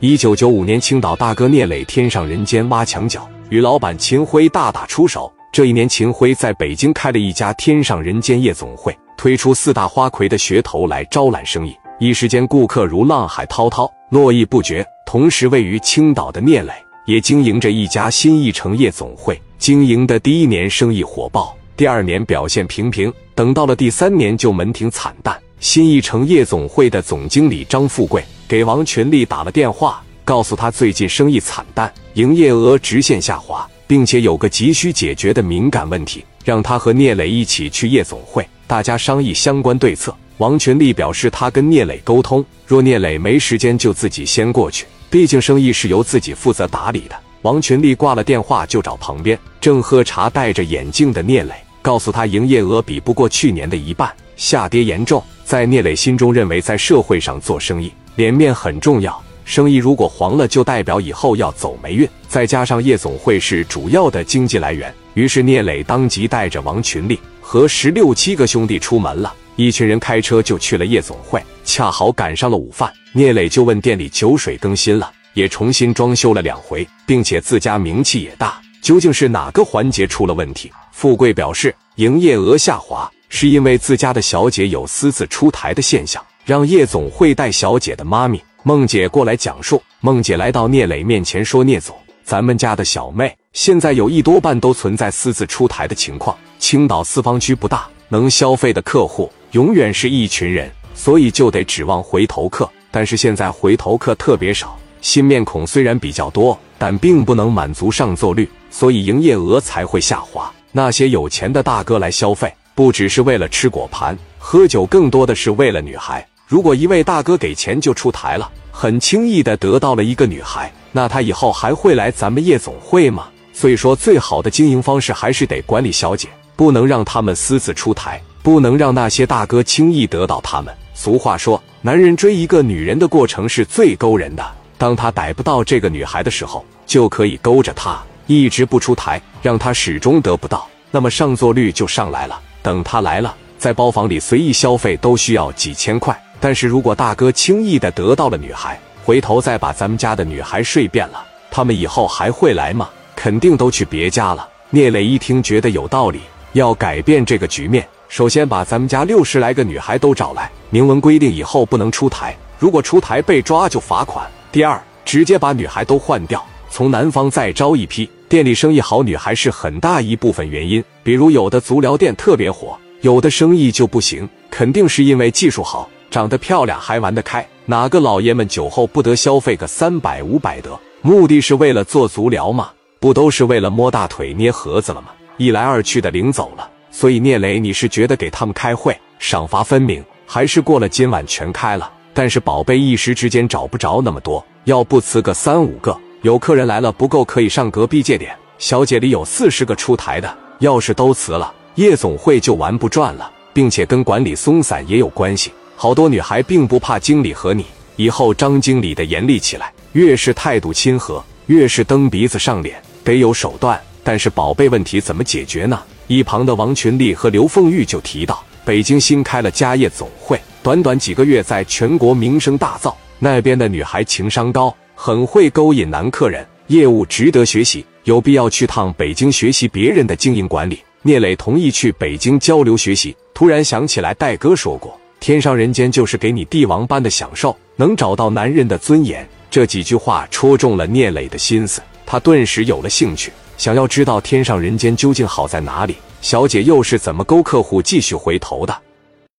一九九五年，青岛大哥聂磊天上人间挖墙脚，与老板秦辉大打出手。这一年，秦辉在北京开了一家天上人间夜总会，推出四大花魁的噱头来招揽生意，一时间顾客如浪海滔滔，络绎不绝。同时，位于青岛的聂磊也经营着一家新艺城夜总会，经营的第一年生意火爆，第二年表现平平，等到了第三年就门庭惨淡。新艺城夜总会的总经理张富贵给王群力打了电话，告诉他最近生意惨淡，营业额直线下滑，并且有个急需解决的敏感问题，让他和聂磊一起去夜总会，大家商议相关对策。王群力表示，他跟聂磊沟通，若聂磊没时间，就自己先过去，毕竟生意是由自己负责打理的。王群力挂了电话，就找旁边正喝茶、戴着眼镜的聂磊，告诉他营业额比不过去年的一半，下跌严重。在聂磊心中认为，在社会上做生意，脸面很重要。生意如果黄了，就代表以后要走霉运。再加上夜总会是主要的经济来源，于是聂磊当即带着王群力和十六七个兄弟出门了。一群人开车就去了夜总会，恰好赶上了午饭。聂磊就问店里酒水更新了，也重新装修了两回，并且自家名气也大。究竟是哪个环节出了问题？富贵表示，营业额下滑。是因为自家的小姐有私自出台的现象，让夜总会带小姐的妈咪孟姐过来讲述。孟姐来到聂磊面前说：“聂总，咱们家的小妹现在有一多半都存在私自出台的情况。青岛四方区不大，能消费的客户永远是一群人，所以就得指望回头客。但是现在回头客特别少，新面孔虽然比较多，但并不能满足上座率，所以营业额才会下滑。那些有钱的大哥来消费。”不只是为了吃果盘、喝酒，更多的是为了女孩。如果一位大哥给钱就出台了，很轻易的得到了一个女孩，那他以后还会来咱们夜总会吗？所以说，最好的经营方式还是得管理小姐，不能让他们私自出台，不能让那些大哥轻易得到他们。俗话说，男人追一个女人的过程是最勾人的。当他逮不到这个女孩的时候，就可以勾着她，一直不出台，让她始终得不到，那么上座率就上来了。等他来了，在包房里随意消费都需要几千块。但是如果大哥轻易的得到了女孩，回头再把咱们家的女孩睡遍了，他们以后还会来吗？肯定都去别家了。聂磊一听觉得有道理，要改变这个局面，首先把咱们家六十来个女孩都找来，明文规定以后不能出台，如果出台被抓就罚款。第二，直接把女孩都换掉，从南方再招一批。店里生意好，女孩是很大一部分原因。比如有的足疗店特别火，有的生意就不行，肯定是因为技术好，长得漂亮还玩得开。哪个老爷们酒后不得消费个三百五百的？目的是为了做足疗吗？不都是为了摸大腿、捏盒子了吗？一来二去的领走了。所以聂磊，你是觉得给他们开会赏罚分明，还是过了今晚全开了？但是宝贝一时之间找不着那么多，要不辞个三五个。有客人来了不够，可以上隔壁借点。小姐里有四十个出台的，要是都辞了，夜总会就玩不转了，并且跟管理松散也有关系。好多女孩并不怕经理和你，以后张经理的严厉起来，越是态度亲和，越是蹬鼻子上脸，得有手段。但是宝贝问题怎么解决呢？一旁的王群力和刘凤玉就提到，北京新开了家夜总会，短短几个月在全国名声大噪，那边的女孩情商高。很会勾引男客人，业务值得学习，有必要去趟北京学习别人的经营管理。聂磊同意去北京交流学习，突然想起来戴哥说过：“天上人间就是给你帝王般的享受，能找到男人的尊严。”这几句话戳中了聂磊的心思，他顿时有了兴趣，想要知道天上人间究竟好在哪里，小姐又是怎么勾客户继续回头的。